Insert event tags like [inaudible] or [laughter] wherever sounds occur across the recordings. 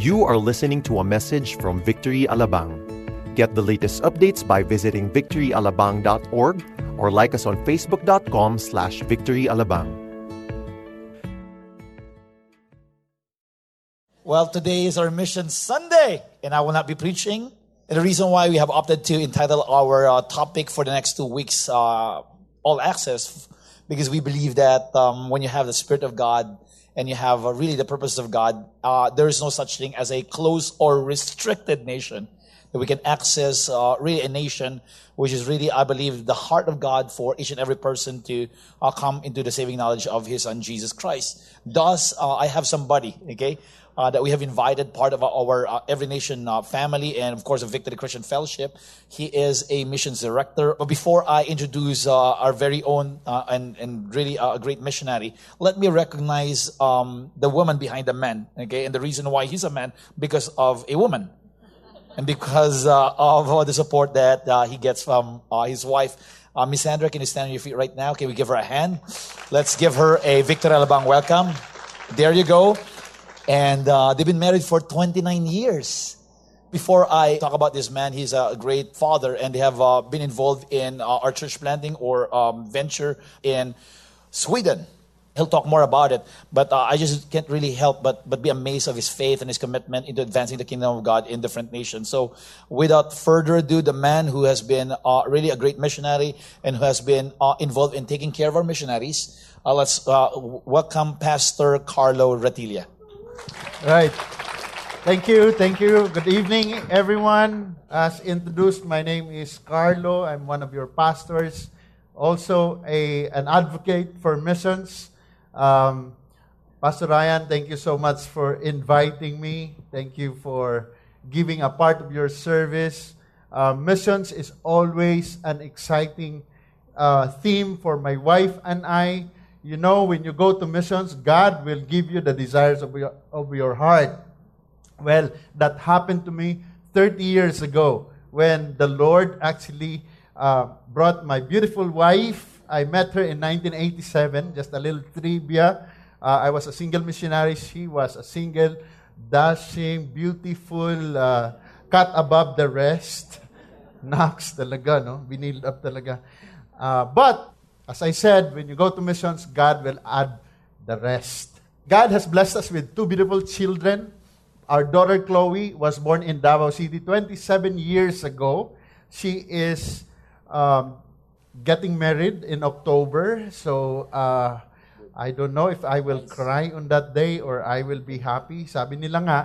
You are listening to a message from Victory Alabang. Get the latest updates by visiting victoryalabang.org or like us on facebook.com slash victoryalabang. Well, today is our Mission Sunday, and I will not be preaching. And the reason why we have opted to entitle our uh, topic for the next two weeks uh, All Access, because we believe that um, when you have the Spirit of God and you have uh, really the purpose of God, uh, there is no such thing as a closed or restricted nation. That we can access uh, really a nation which is really, I believe, the heart of God for each and every person to uh, come into the saving knowledge of His Son Jesus Christ. Thus, I have somebody, okay, uh, that we have invited, part of our, uh, Every Nation uh, family, and of course, a Victory Christian Fellowship. He is a missions director. But before I introduce uh, our very own uh, and, and really a great missionary, let me recognize um, the woman behind the man. Okay, and the reason why he's a man because of a woman, and because uh, of the support that he gets from his wife. Uh, Miss Sandra, can you stand on your feet right now? Can we give her a hand? Let's give her a Victory Alabang welcome. There you go. And uh, they've been married for 29 years. Before I talk about this man, he's a great father, and they have uh, been involved in uh, our church planting or um, venture in Sweden. He'll talk more about it, but uh, I just can't really help but, but be amazed of his faith and his commitment into advancing the kingdom of God in different nations. So, without further ado, the man who has been uh, really a great missionary and who has been uh, involved in taking care of our missionaries, let's welcome Pastor Carlo Ratilla. Right. Thank you. Thank you. Good evening, everyone. As introduced, my name is Carlo. I'm one of your pastors, also a, an advocate for missions. Um, Pastor Ryan, thank you so much for inviting me. Thank you for giving a part of your service. Uh, missions is always an exciting uh, theme for my wife and I you know, when you go to missions, God will give you the desires of your, of your heart. Well, that happened to me 30 years ago when the Lord actually uh, brought my beautiful wife. I met her in 1987, just a little trivia. Uh, I was a single missionary. She was a single, dashing, beautiful, uh, cut above the rest. [laughs] Knox talaga, no? Biniled up talaga. Uh, but as I said, when you go to missions, God will add the rest. God has blessed us with two beautiful children. Our daughter Chloe was born in Davao City 27 years ago. She is um, getting married in October. So uh, I don't know if I will cry on that day or I will be happy. Sabi nila nga,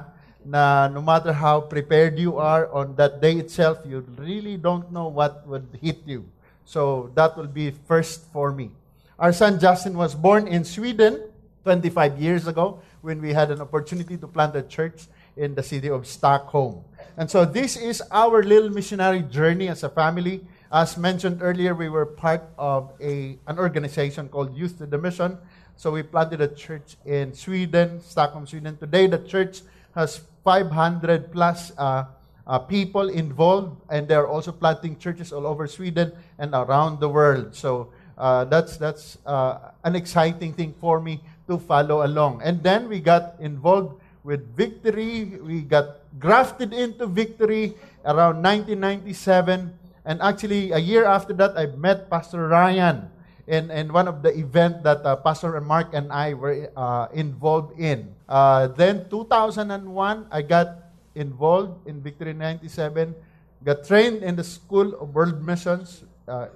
na no matter how prepared you are on that day itself, you really don't know what would hit you. So that will be first for me. Our son Justin was born in Sweden 25 years ago when we had an opportunity to plant a church in the city of Stockholm. And so this is our little missionary journey as a family. As mentioned earlier, we were part of a, an organization called Youth With A Mission. So we planted a church in Sweden, Stockholm, Sweden. Today, the church has 500 plus uh, uh, people involved, and they're also planting churches all over Sweden and around the world. So uh, that's that's uh, an exciting thing for me to follow along. And then we got involved with Victory. We got grafted into Victory around 1997. And actually, a year after that, I met Pastor Ryan in, in one of the events that uh, Pastor Mark and I were uh, involved in. Uh, then 2001, I got involved in Victory 97, got trained in the School of World Missions, uh,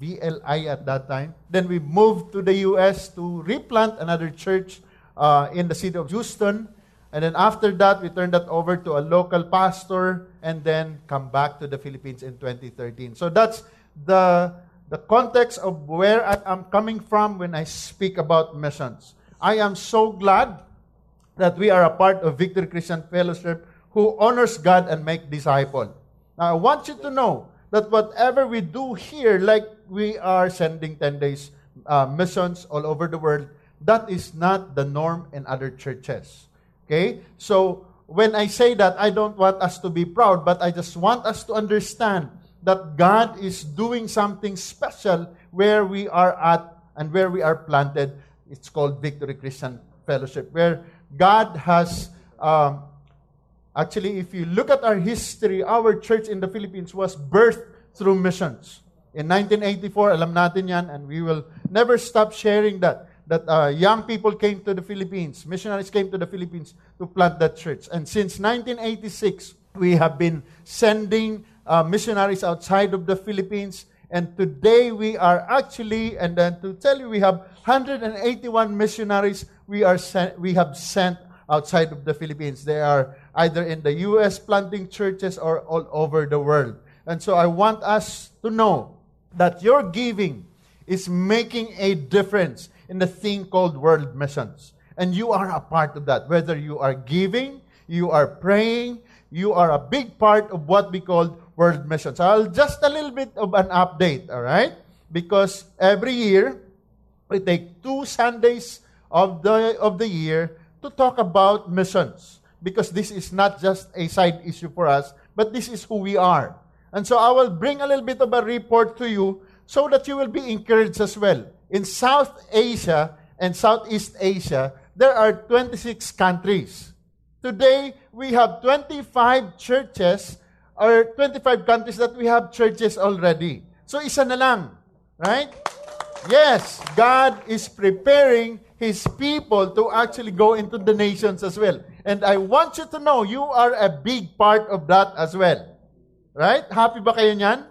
VLI at that time. Then we moved to the U.S. to replant another church uh, in the city of Houston. And then after that, we turned that over to a local pastor and then come back to the Philippines in 2013. So that's the, the context of where I am coming from when I speak about missions. I am so glad that we are a part of Victory Christian Fellowship who honors God and make disciple. Now, I want you to know that whatever we do here, like we are sending 10 days uh, missions all over the world, that is not the norm in other churches. Okay? So, when I say that, I don't want us to be proud, but I just want us to understand that God is doing something special where we are at and where we are planted. It's called Victory Christian Fellowship, where God has um, Actually, if you look at our history, our church in the Philippines was birthed through missions. In 1984, alam natin yan, and we will never stop sharing that. That uh, young people came to the Philippines, missionaries came to the Philippines to plant that church. And since 1986, we have been sending uh, missionaries outside of the Philippines. And today we are actually, and then to tell you, we have 181 missionaries we, are sent, we have sent outside of the Philippines. They are either in the U.S. planting churches or all over the world. And so I want us to know that your giving is making a difference in the thing called world missions. And you are a part of that. Whether you are giving, you are praying, you are a big part of what we call world missions. I'll just a little bit of an update, all right? Because every year, we take two Sundays of the, of the year to talk about missions. Because this is not just a side issue for us, but this is who we are. And so I will bring a little bit of a report to you so that you will be encouraged as well. In South Asia and Southeast Asia, there are 26 countries. Today, we have 25 churches or 25 countries that we have churches already. So isa na lang, right? Yes, God is preparing His people to actually go into the nations as well. And I want you to know you are a big part of that as well. Right? Happy ba kayo niyan?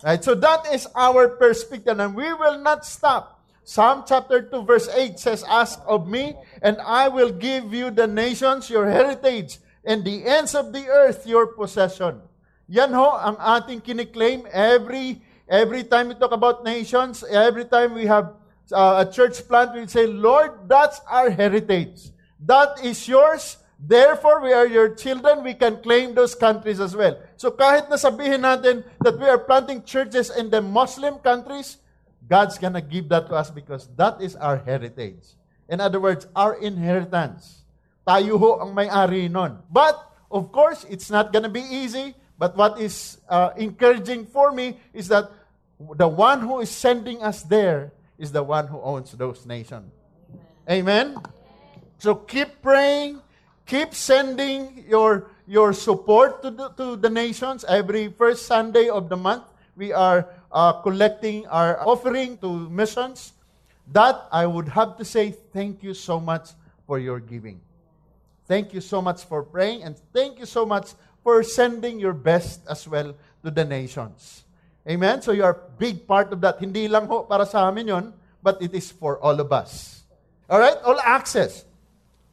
Right? So that is our perspective and we will not stop. Psalm chapter 2 verse 8 says, Ask of me and I will give you the nations your heritage and the ends of the earth your possession. Yan ho ang ating kiniklaim every every time we talk about nations, every time we have uh, a church plant, we say, Lord, that's our heritage. That is yours. Therefore, we are your children. We can claim those countries as well. So kahit nasabihin natin that we are planting churches in the Muslim countries, God's gonna give that to us because that is our heritage. In other words, our inheritance. Tayo ho ang may-ari nun. But, of course, it's not gonna be easy. But what is uh, encouraging for me is that the one who is sending us there is the one who owns those nations. Amen? So keep praying, keep sending your, your support to the, to the nations. Every first Sunday of the month, we are uh, collecting our offering to missions. That I would have to say thank you so much for your giving. Thank you so much for praying, and thank you so much for sending your best as well to the nations. Amen? So you are big part of that. Hindi lang ho para sa amin yon, but it is for all of us. All right? All access.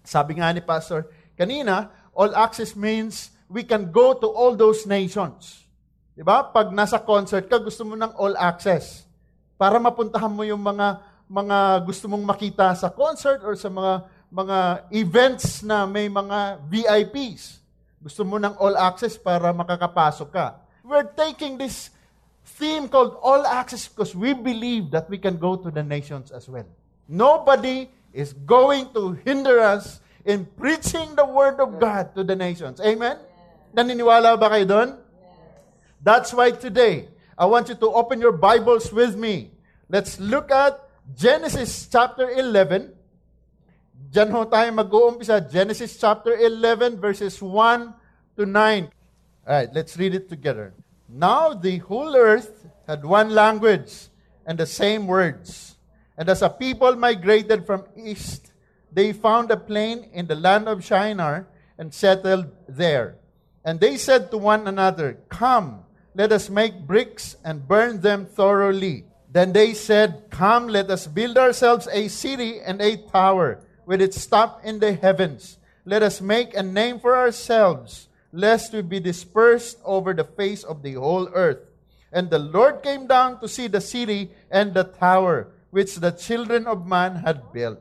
Sabi nga ni Pastor kanina, all access means we can go to all those nations. Di ba? Pag nasa concert ka, gusto mo ng all access. Para mapuntahan mo yung mga mga gusto mong makita sa concert or sa mga mga events na may mga VIPs. Gusto mo ng all access para makakapasok ka. We're taking this theme called All Access because we believe that we can go to the nations as well. Nobody is going to hinder us in preaching the Word of God to the nations. Amen? Naniniwala ba kayo doon? That's why today, I want you to open your Bibles with me. Let's look at Genesis chapter 11. Diyan ho tayo mag-uumpisa. Genesis chapter 11 verses 1 to 9. All right, let's read it together. Now the whole earth had one language and the same words. And as a people migrated from east, they found a plain in the land of Shinar and settled there. And they said to one another, Come, let us make bricks and burn them thoroughly. Then they said, Come, let us build ourselves a city and a tower with its top in the heavens. Let us make a name for ourselves lest we be dispersed over the face of the whole earth. And the Lord came down to see the city and the tower which the children of man had built.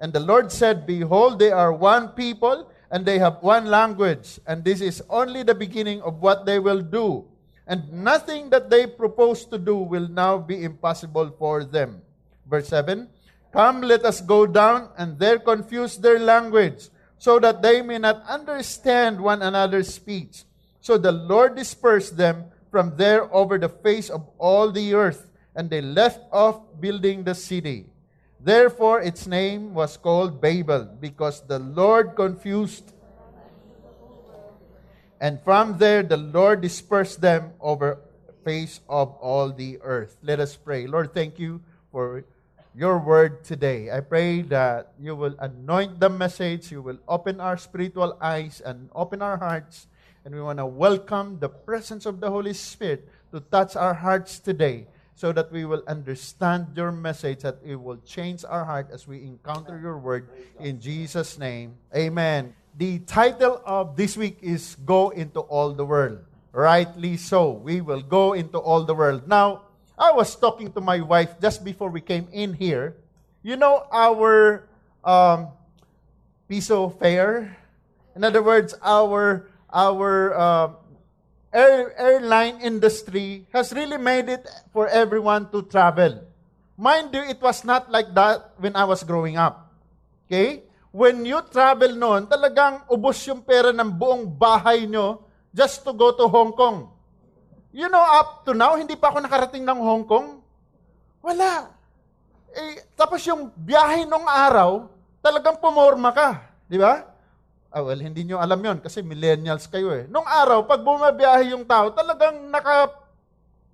And the Lord said, Behold, they are one people, and they have one language, and this is only the beginning of what they will do. And nothing that they propose to do will now be impossible for them. Verse 7 Come, let us go down and there confuse their language so that they may not understand one another's speech. So the Lord dispersed them from there over the face of all the earth, and they left off building the city. Therefore, its name was called Babel, because the Lord confused And from there, the Lord dispersed them over face of all the earth. Let us pray. Lord, thank you for your word today. I pray that you will anoint the message, you will open our spiritual eyes and open our hearts, and we want to welcome the presence of the Holy Spirit to touch our hearts today so that we will understand your message, that it will change our heart as we encounter your word. In Jesus' name, amen. The title of this week is Go into All the World. Rightly so. We will go into all the world. Now, I was talking to my wife just before we came in here. You know our um, piso fare? In other words, our our uh, air, airline industry has really made it for everyone to travel. Mind you, it was not like that when I was growing up. Okay? When you travel noon, talagang ubos yung pera ng buong bahay nyo just to go to Hong Kong. You know, up to now, hindi pa ako nakarating ng Hong Kong. Wala. Eh, tapos yung biyahe nung araw, talagang pumorma ka. Di ba? Ah, well, hindi nyo alam yon kasi millennials kayo eh. Nung araw, pag bumabiyahe yung tao, talagang naka,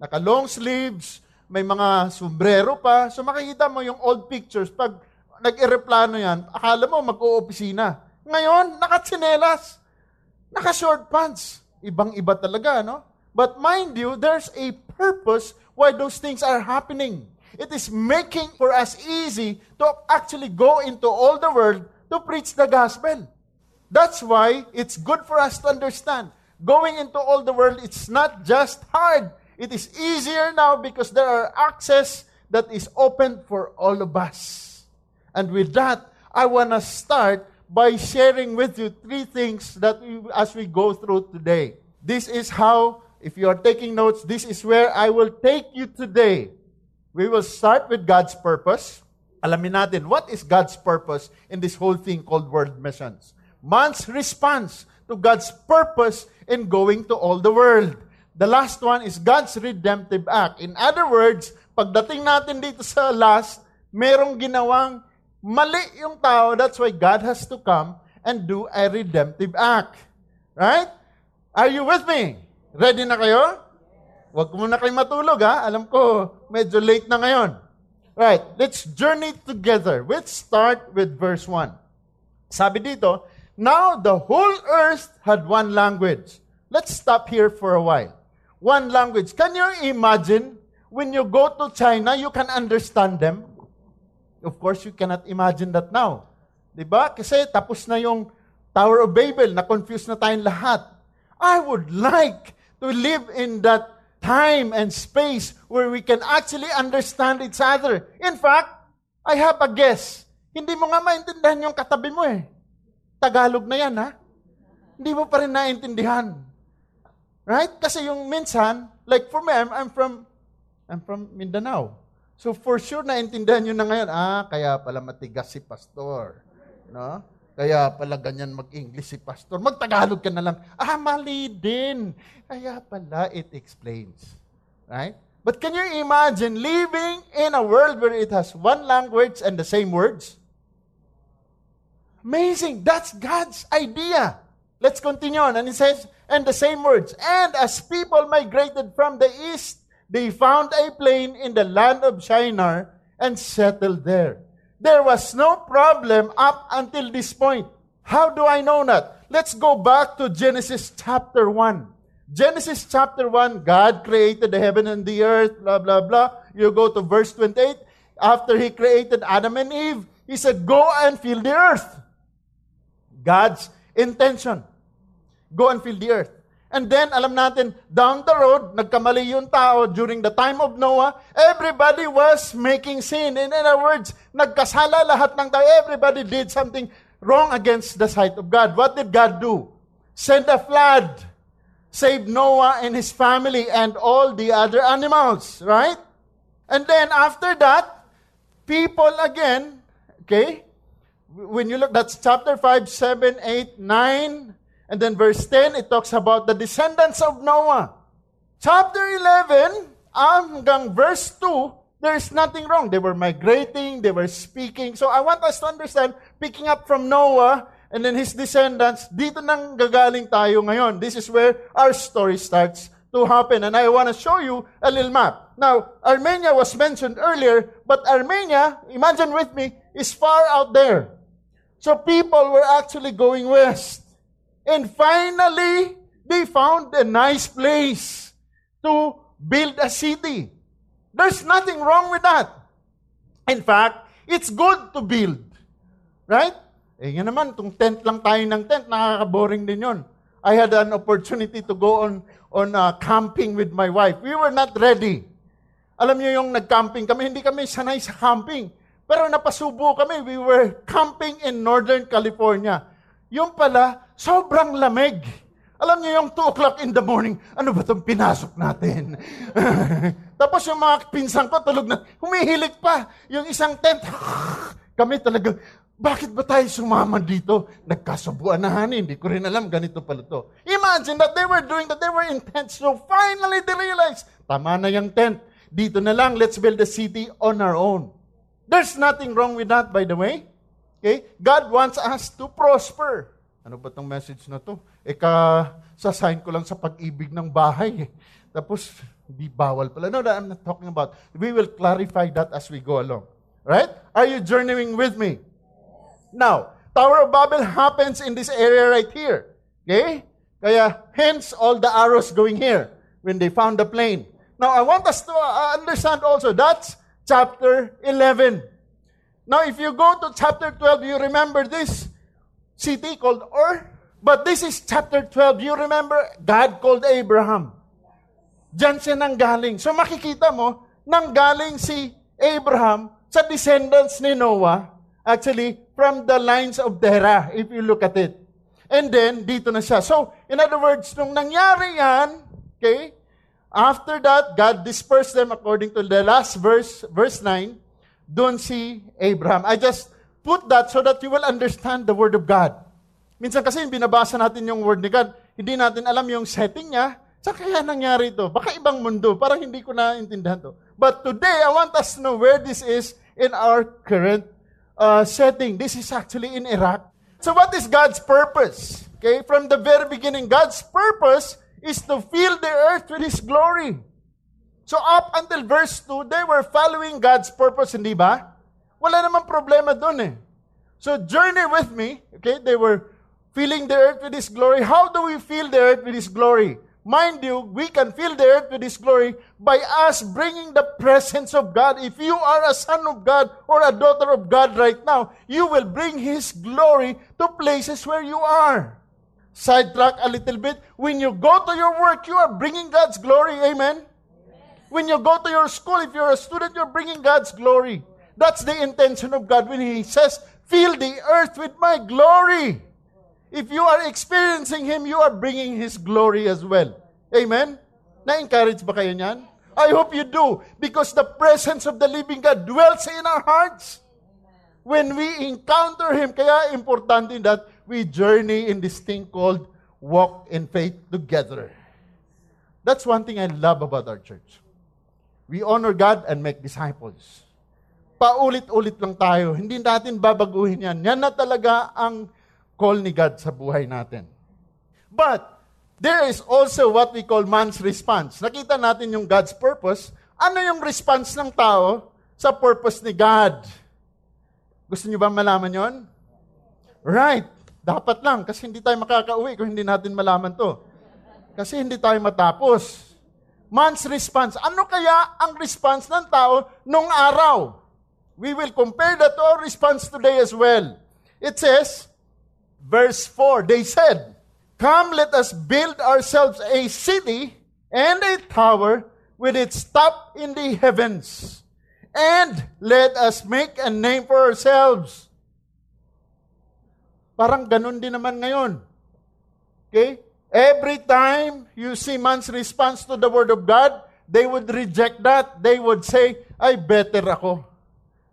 naka long sleeves, may mga sombrero pa. So makikita mo yung old pictures, pag nag-ereplano yan, akala mo mag-oopisina. Ngayon, nakatsinelas, naka-short pants. Ibang-iba talaga, no? But mind you, there's a purpose why those things are happening. It is making for us easy to actually go into all the world to preach the gospel. That's why it's good for us to understand. Going into all the world, it's not just hard. It is easier now because there are access that is open for all of us. And with that, I want to start by sharing with you three things that we, as we go through today. This is how, if you are taking notes, this is where I will take you today. We will start with God's purpose. Alamin natin, what is God's purpose in this whole thing called world missions? man's response to God's purpose in going to all the world. The last one is God's redemptive act. In other words, pagdating natin dito sa last, merong ginawang mali yung tao. That's why God has to come and do a redemptive act. Right? Are you with me? Ready na kayo? Huwag muna kayo matulog ha. Alam ko, medyo late na ngayon. Right, let's journey together. Let's start with verse 1. Sabi dito, Now the whole earth had one language. Let's stop here for a while. One language. Can you imagine when you go to China, you can understand them? Of course, you cannot imagine that now. Diba? Kasi tapos na yung Tower of Babel, na-confuse na tayong lahat. I would like to live in that time and space where we can actually understand each other. In fact, I have a guess. Hindi mo nga maintindihan yung katabi mo eh. Tagalog na yan, ha? Hindi mo pa rin naintindihan. Right? Kasi yung minsan, like for me, I'm, I'm from I'm from Mindanao. So for sure naintindihan nyo na ngayon, ah, kaya pala matigas si pastor. No? Kaya pala ganyan mag-English si pastor. Magtagalog ka na lang. Ah, mali din. Kaya pala it explains. Right? But can you imagine living in a world where it has one language and the same words? Amazing. That's God's idea. Let's continue on. And it says, and the same words. And as people migrated from the east, they found a plain in the land of Shinar and settled there. There was no problem up until this point. How do I know that? Let's go back to Genesis chapter 1. Genesis chapter 1, God created the heaven and the earth, blah, blah, blah. You go to verse 28. After he created Adam and Eve, he said, Go and fill the earth. God's intention. Go and fill the earth. And then, alam natin, down the road, nagkamali yung tao during the time of Noah. Everybody was making sin. In other words, nagkasala lahat ng tao. Everybody did something wrong against the sight of God. What did God do? Send a flood. Save Noah and his family and all the other animals. Right? And then, after that, people again, okay, when you look, that's chapter 5, 7, 8, 9, and then verse 10, it talks about the descendants of Noah. Chapter 11, hanggang verse 2, there's nothing wrong. They were migrating, they were speaking. So I want us to understand, picking up from Noah and then his descendants, dito nang gagaling tayo ngayon. This is where our story starts to happen. And I want to show you a little map. Now, Armenia was mentioned earlier, but Armenia, imagine with me, is far out there. So people were actually going west. And finally, they found a nice place to build a city. There's nothing wrong with that. In fact, it's good to build. Right? Eh, yan naman, itong tent lang tayo ng tent, nakaka-boring din yon. I had an opportunity to go on on uh, camping with my wife. We were not ready. Alam niyo yung nag-camping kami, hindi kami sanay sa camping. Pero napasubo kami, we were camping in Northern California. Yung pala, sobrang lamig. Alam niyo yung 2 o'clock in the morning, ano ba itong pinasok natin? [laughs] Tapos yung mga pinsang ko, tulog na, humihilig pa. Yung isang tent, [laughs] kami talaga, bakit ba tayo sumama dito? Nagkasubuan na hani, hindi ko rin alam, ganito pala to. Imagine that they were doing that, they were in tents. So finally they realized, tama na yung tent. Dito na lang, let's build a city on our own. There's nothing wrong with that, by the way. Okay? God wants us to prosper. Ano ba tong message na to? E ka, sasign ko lang sa pag-ibig ng bahay. Tapos, hindi bawal pala. No, I'm not talking about. We will clarify that as we go along. Right? Are you journeying with me? Now, Tower of Babel happens in this area right here. Okay? Kaya, hence all the arrows going here when they found the plane. Now, I want us to uh, understand also that's chapter 11. Now, if you go to chapter 12, you remember this city called Ur. But this is chapter 12. You remember, God called Abraham. Diyan siya nanggaling. So makikita mo, nanggaling si Abraham sa descendants ni Noah, actually, from the lines of Terah, if you look at it. And then, dito na siya. So, in other words, nung nangyari yan, okay, after that, God dispersed them according to the last verse, verse 9, doon si Abraham. I just put that so that you will understand the Word of God. Minsan kasi binabasa natin yung Word ni God, hindi natin alam yung setting niya, sa kaya nangyari ito? Baka ibang mundo, parang hindi ko naintindihan to. But today, I want us to know where this is in our current uh, setting. This is actually in Iraq. So what is God's purpose? Okay, from the very beginning, God's purpose is to fill the earth with His glory. So up until verse 2, they were following God's purpose, hindi ba? Wala namang problema doon eh. So journey with me, okay? They were filling the earth with His glory. How do we fill the earth with His glory? Mind you, we can fill the earth with His glory by us bringing the presence of God. If you are a son of God or a daughter of God right now, you will bring His glory to places where you are. Sidetrack a little bit. When you go to your work, you are bringing God's glory. Amen? When you go to your school, if you're a student, you're bringing God's glory. That's the intention of God when He says, Fill the earth with my glory. If you are experiencing Him, you are bringing His glory as well. Amen? Na-encourage ba kayo niyan? I hope you do, because the presence of the living God dwells in our hearts. When we encounter Him, kaya importante that we journey in this thing called walk in faith together. That's one thing I love about our church. We honor God and make disciples. Paulit-ulit lang tayo. Hindi natin babaguhin yan. Yan na talaga ang call ni God sa buhay natin. But, there is also what we call man's response. Nakita natin yung God's purpose. Ano yung response ng tao sa purpose ni God? Gusto niyo ba malaman yon? Right. Dapat lang, kasi hindi tayo makakauwi kung hindi natin malaman to. Kasi hindi tayo matapos. Man's response. Ano kaya ang response ng tao nung araw? We will compare that to our response today as well. It says, verse 4, they said, Come, let us build ourselves a city and a tower with its top in the heavens. And let us make a name for ourselves. Parang ganun din naman ngayon. Okay? Every time you see man's response to the Word of God, they would reject that. They would say, I better ako.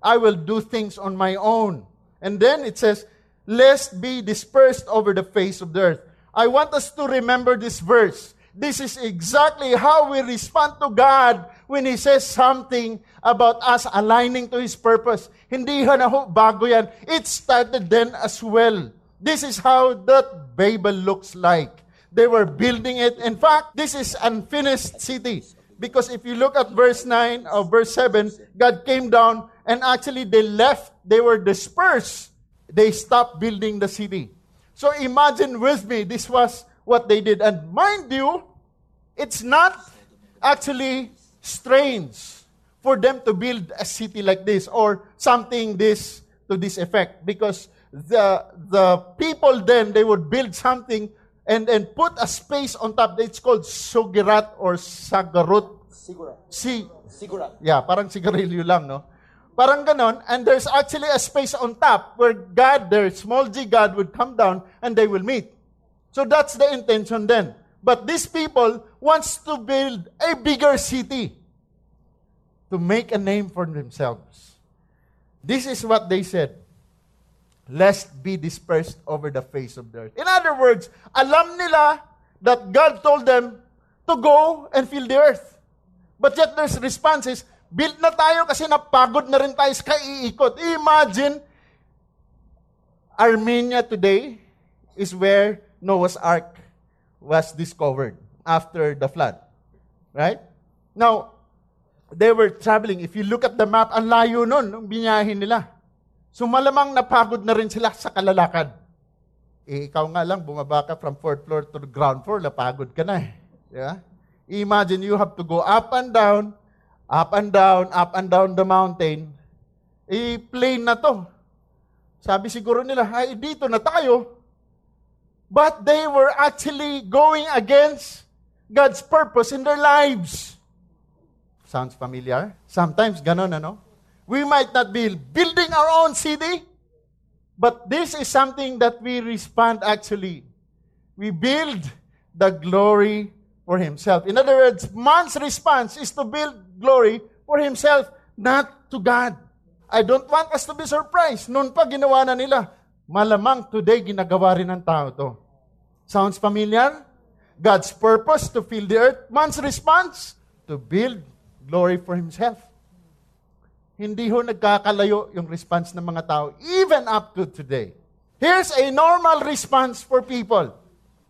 I will do things on my own. And then it says, lest be dispersed over the face of the earth. I want us to remember this verse. This is exactly how we respond to God when He says something about us aligning to His purpose. Hindi na ho, bago yan. It started then as well. This is how that Babel looks like. They were building it. In fact, this is unfinished city. Because if you look at verse 9 or verse 7, God came down and actually they left, they were dispersed. They stopped building the city. So imagine with me, this was what they did. And mind you, it's not actually strange for them to build a city like this or something this to this effect because the the people then they would build something and and put a space on top it's called sugirat or sagarut Sigura. si Sigura. yeah parang sigarilyo lang no parang ganon and there's actually a space on top where God their small g God would come down and they will meet so that's the intention then but these people wants to build a bigger city to make a name for themselves. This is what they said. Lest be dispersed over the face of the earth. In other words, alam nila that God told them to go and fill the earth. But yet their response is, build na tayo kasi napagod na rin tayo sa kaiikot. Imagine, Armenia today is where Noah's Ark was discovered after the flood. Right? Now, they were traveling. If you look at the map, ang layo nun, nung binyahin nila. So malamang napagod na rin sila sa kalalakad. Eh, ikaw nga lang, bumaba ka from fourth floor to ground floor, napagod ka na eh. Yeah? Imagine you have to go up and down, up and down, up and down the mountain. Eh, plain na to. Sabi siguro nila, ay, dito na tayo. But they were actually going against God's purpose in their lives. Sounds familiar? Sometimes ganon, ano? We might not be building our own city, but this is something that we respond actually. We build the glory for himself. In other words, man's response is to build glory for himself, not to God. I don't want us to be surprised. Noon pa ginawa na nila. Malamang today ginagawa rin ng tao to. Sounds familiar? God's purpose to fill the earth. Man's response to build glory for himself. Hindi ho nagkakalayo yung response ng mga tao, even up to today. Here's a normal response for people.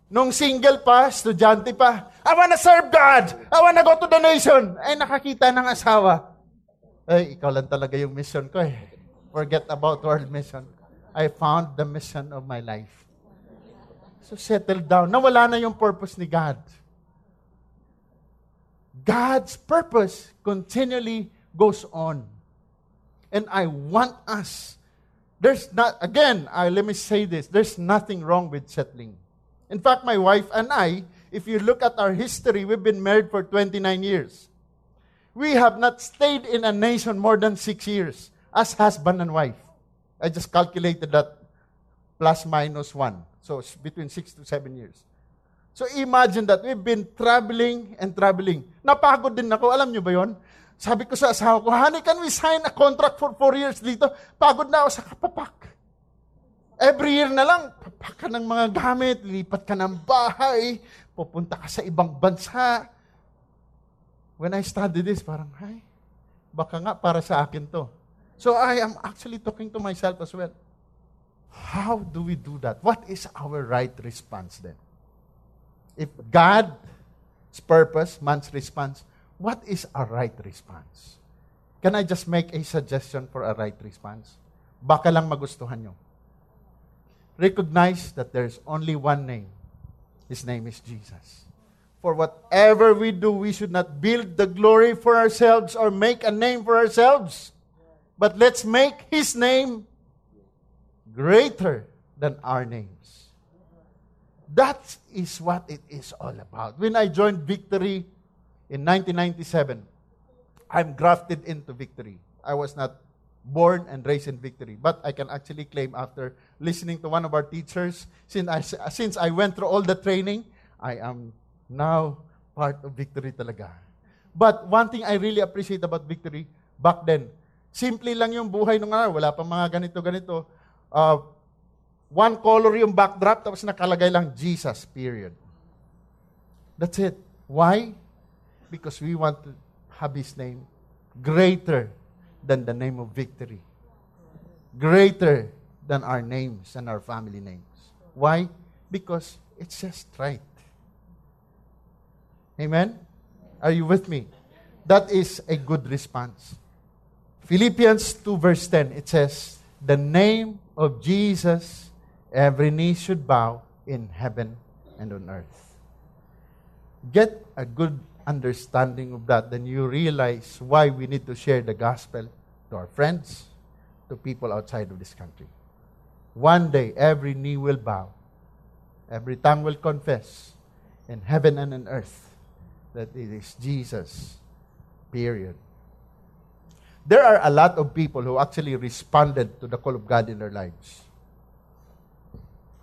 Nung single pa, estudyante pa, I wanna serve God! I wanna go to the nation! Ay, nakakita ng asawa. Ay, ikaw lang talaga yung mission ko eh. Forget about world mission. I found the mission of my life. So settle down. Nawala na yung purpose ni God. God's purpose continually goes on. And I want us. There's not, again, I, let me say this there's nothing wrong with settling. In fact, my wife and I, if you look at our history, we've been married for 29 years. We have not stayed in a nation more than six years as husband and wife. I just calculated that plus minus one. So between six to seven years. So imagine that we've been traveling and traveling. Napagod din ako. Alam nyo ba yon? Sabi ko sa asawa ko, honey, can we sign a contract for four years dito? Pagod na ako sa kapapak. Every year na lang, papak ka ng mga gamit, lipat ka ng bahay, pupunta ka sa ibang bansa. When I studied this, parang, ay, baka nga para sa akin to. So I am actually talking to myself as well. How do we do that? What is our right response then? If God's purpose, man's response, what is a right response? Can I just make a suggestion for a right response? Baka lang magustuhan nyo. Recognize that there's only one name. His name is Jesus. For whatever we do, we should not build the glory for ourselves or make a name for ourselves. But let's make His name greater than our names. That is what it is all about. When I joined Victory in 1997, I'm grafted into Victory. I was not born and raised in Victory, but I can actually claim after listening to one of our teachers, since I, since I went through all the training, I am now part of Victory talaga. But one thing I really appreciate about Victory, back then, simple lang yung buhay nung araw. Wala pa mga ganito-ganito. Uh, one color yung backdrop, tapos nakalagay lang Jesus, period. That's it. Why? Because we want to have His name greater than the name of victory. Greater than our names and our family names. Why? Because it's just right. Amen? Are you with me? That is a good response. Philippians 2, verse 10, it says, The name of Jesus, every knee should bow in heaven and on earth. Get a good understanding of that, then you realize why we need to share the gospel to our friends, to people outside of this country. One day, every knee will bow, every tongue will confess in heaven and on earth that it is Jesus. Period. There are a lot of people who actually responded to the call of God in their lives.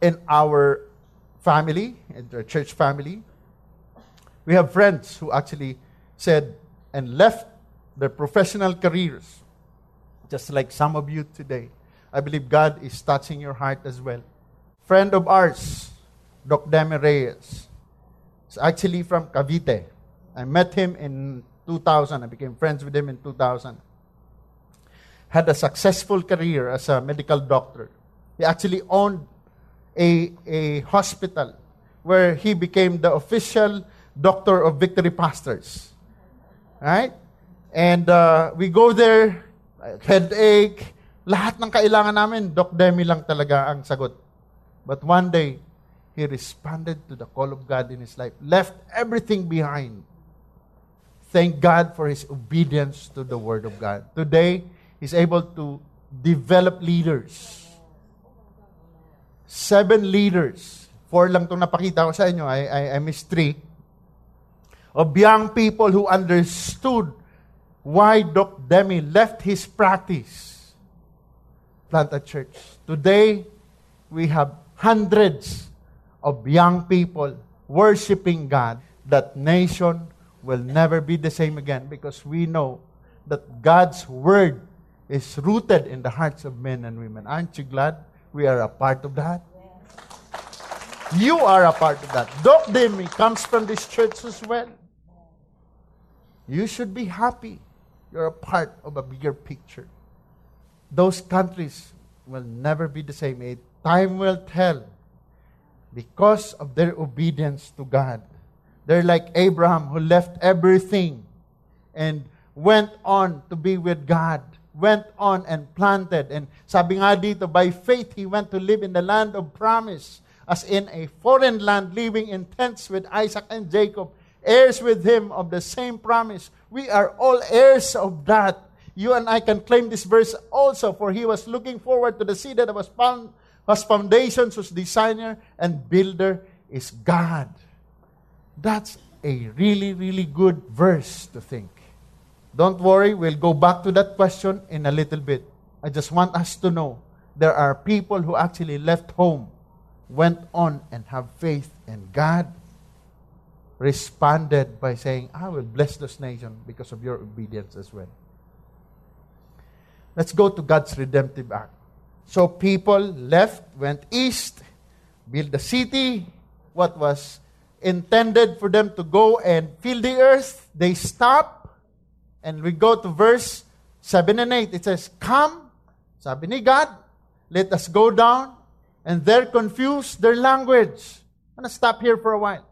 In our family, in our church family, we have friends who actually said and left their professional careers, just like some of you today. I believe God is touching your heart as well. Friend of ours, Doc Demi Reyes, is actually from Cavite. I met him in 2000. I became friends with him in 2000. Had a successful career as a medical doctor. He actually owned a, a hospital where he became the official doctor of Victory Pastors. Right? And uh, we go there, headache, lahat ng kailangan namin, Doc Demi lang talaga ang sagot. But one day, he responded to the call of God in his life, left everything behind. Thank God for his obedience to the Word of God. Today, he's able to develop leaders. Seven leaders. Four lang itong napakita ko sa inyo. I, I, I missed three. Of young people who understood why Doc Demi left his practice. Plant a church. Today, we have hundreds of young people worshiping God. That nation will never be the same again because we know that God's word is rooted in the hearts of men and women. Aren't you glad we are a part of that? You are a part of that. Doc Demi comes from this church as well. You should be happy. You're a part of a bigger picture. Those countries will never be the same. A time will tell because of their obedience to God. They're like Abraham who left everything and went on to be with God. Went on and planted. And sabi nga dito, by faith, he went to live in the land of promise, as in a foreign land, living in tents with Isaac and Jacob, heirs with him of the same promise. We are all heirs of that. You and I can claim this verse also, for he was looking forward to the seed that was found, whose foundations, whose designer and builder is God. That's a really, really good verse to think. Don't worry, we'll go back to that question in a little bit. I just want us to know there are people who actually left home, went on and have faith in God, responded by saying, I will bless this nation because of your obedience as well. Let's go to God's redemptive act. So people left, went east, built the city. What was intended for them to go and fill the earth, they stop. And we go to verse 7 and 8. It says, Come, sabi ni God, let us go down. And they're confused their language. I'm going to stop here for a while.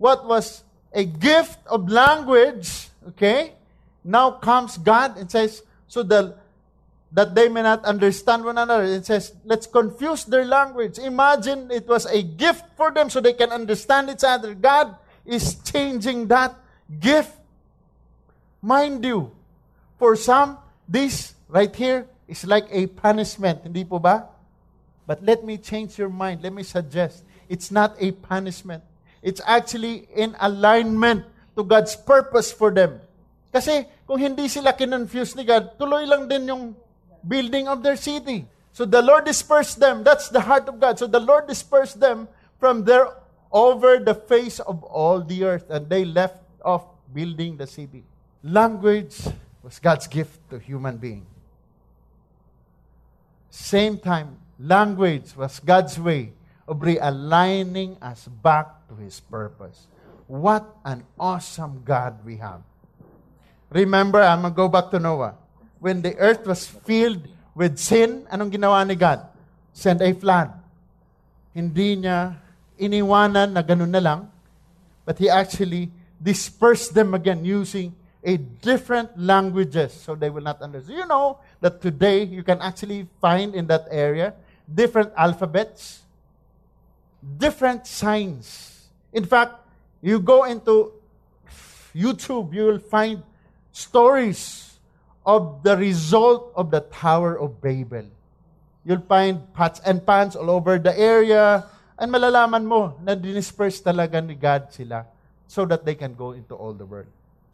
What was a gift of language, okay? Now comes God and says, so the that they may not understand one another. It says, let's confuse their language. Imagine it was a gift for them so they can understand each other. God is changing that gift. Mind you, for some, this right here is like a punishment. Hindi po ba? But let me change your mind. Let me suggest. It's not a punishment. It's actually in alignment to God's purpose for them. Kasi kung hindi sila kinonfuse ni God, tuloy lang din yung building of their city. So the Lord dispersed them. That's the heart of God. So the Lord dispersed them from there over the face of all the earth, and they left off building the city. Language was God's gift to human being. Same time, language was God's way of realigning us back to His purpose. What an awesome God we have. Remember, I'm going to go back to Noah when the earth was filled with sin, anong ginawa ni God? Send a flood. hindi niya iniwanan na ganun na lang, but He actually dispersed them again using a different languages so they will not understand. You know that today you can actually find in that area different alphabets, different signs. In fact, you go into YouTube, you will find stories of the result of the Tower of Babel. You'll find pots and pans all over the area, and malalaman mo na dinisperse talaga ni God sila so that they can go into all the world.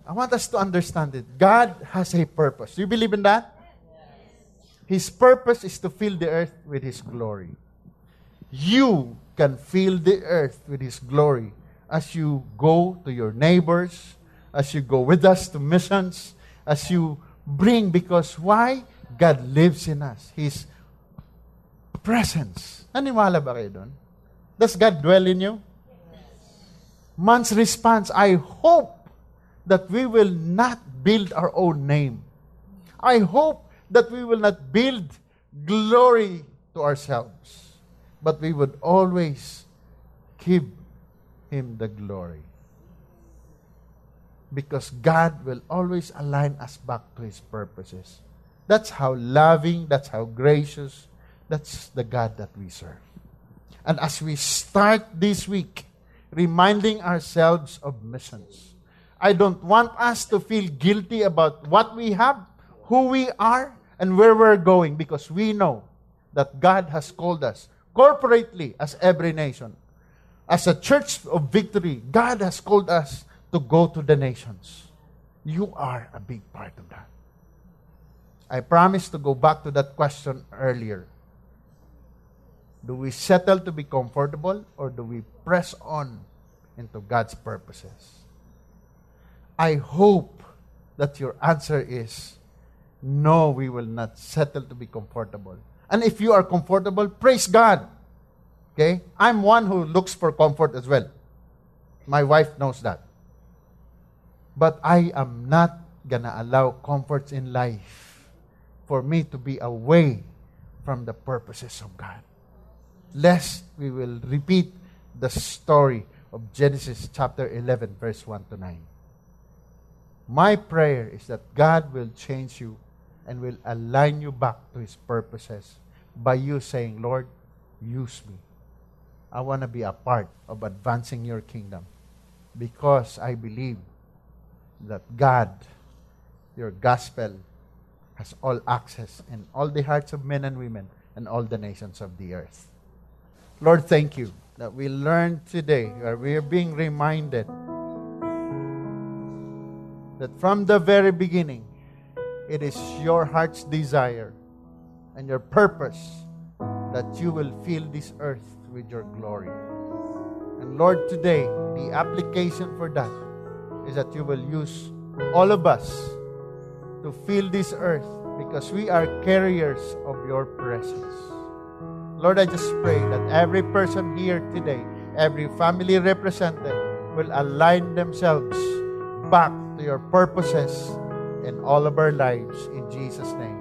I want us to understand it. God has a purpose. Do you believe in that? His purpose is to fill the earth with His glory. You can fill the earth with His glory as you go to your neighbors, as you go with us to missions, as you bring, because why? God lives in us. His presence. Naniwala ba kayo doon? Does God dwell in you? Man's response, I hope that we will not build our own name. I hope that we will not build glory to ourselves, but we would always give Him the glory. Because God will always align us back to His purposes. That's how loving, that's how gracious, that's the God that we serve. And as we start this week, reminding ourselves of missions, I don't want us to feel guilty about what we have, who we are, and where we're going because we know that God has called us corporately as every nation. As a church of victory, God has called us to go to the nations. You are a big part of that. I promise to go back to that question earlier. Do we settle to be comfortable or do we press on into God's purposes? I hope that your answer is no, we will not settle to be comfortable. And if you are comfortable, praise God. Okay? I'm one who looks for comfort as well. My wife knows that. But I am not gonna allow comforts in life for me to be away from the purposes of God. Lest we will repeat the story of Genesis chapter 11, verse 1 to 9. My prayer is that God will change you and will align you back to His purposes by you saying, Lord, use me. I want to be a part of advancing your kingdom because I believe that God, your gospel, has all access in all the hearts of men and women and all the nations of the earth. Lord, thank you that we learned today, or we are being reminded that from the very beginning, it is your heart's desire and your purpose that you will fill this earth with your glory. And Lord, today, the application for that is that you will use all of us to fill this earth because we are carriers of your presence. Lord, I just pray that every person here today, every family represented, will align themselves back to your purposes in all of our lives. In Jesus' name.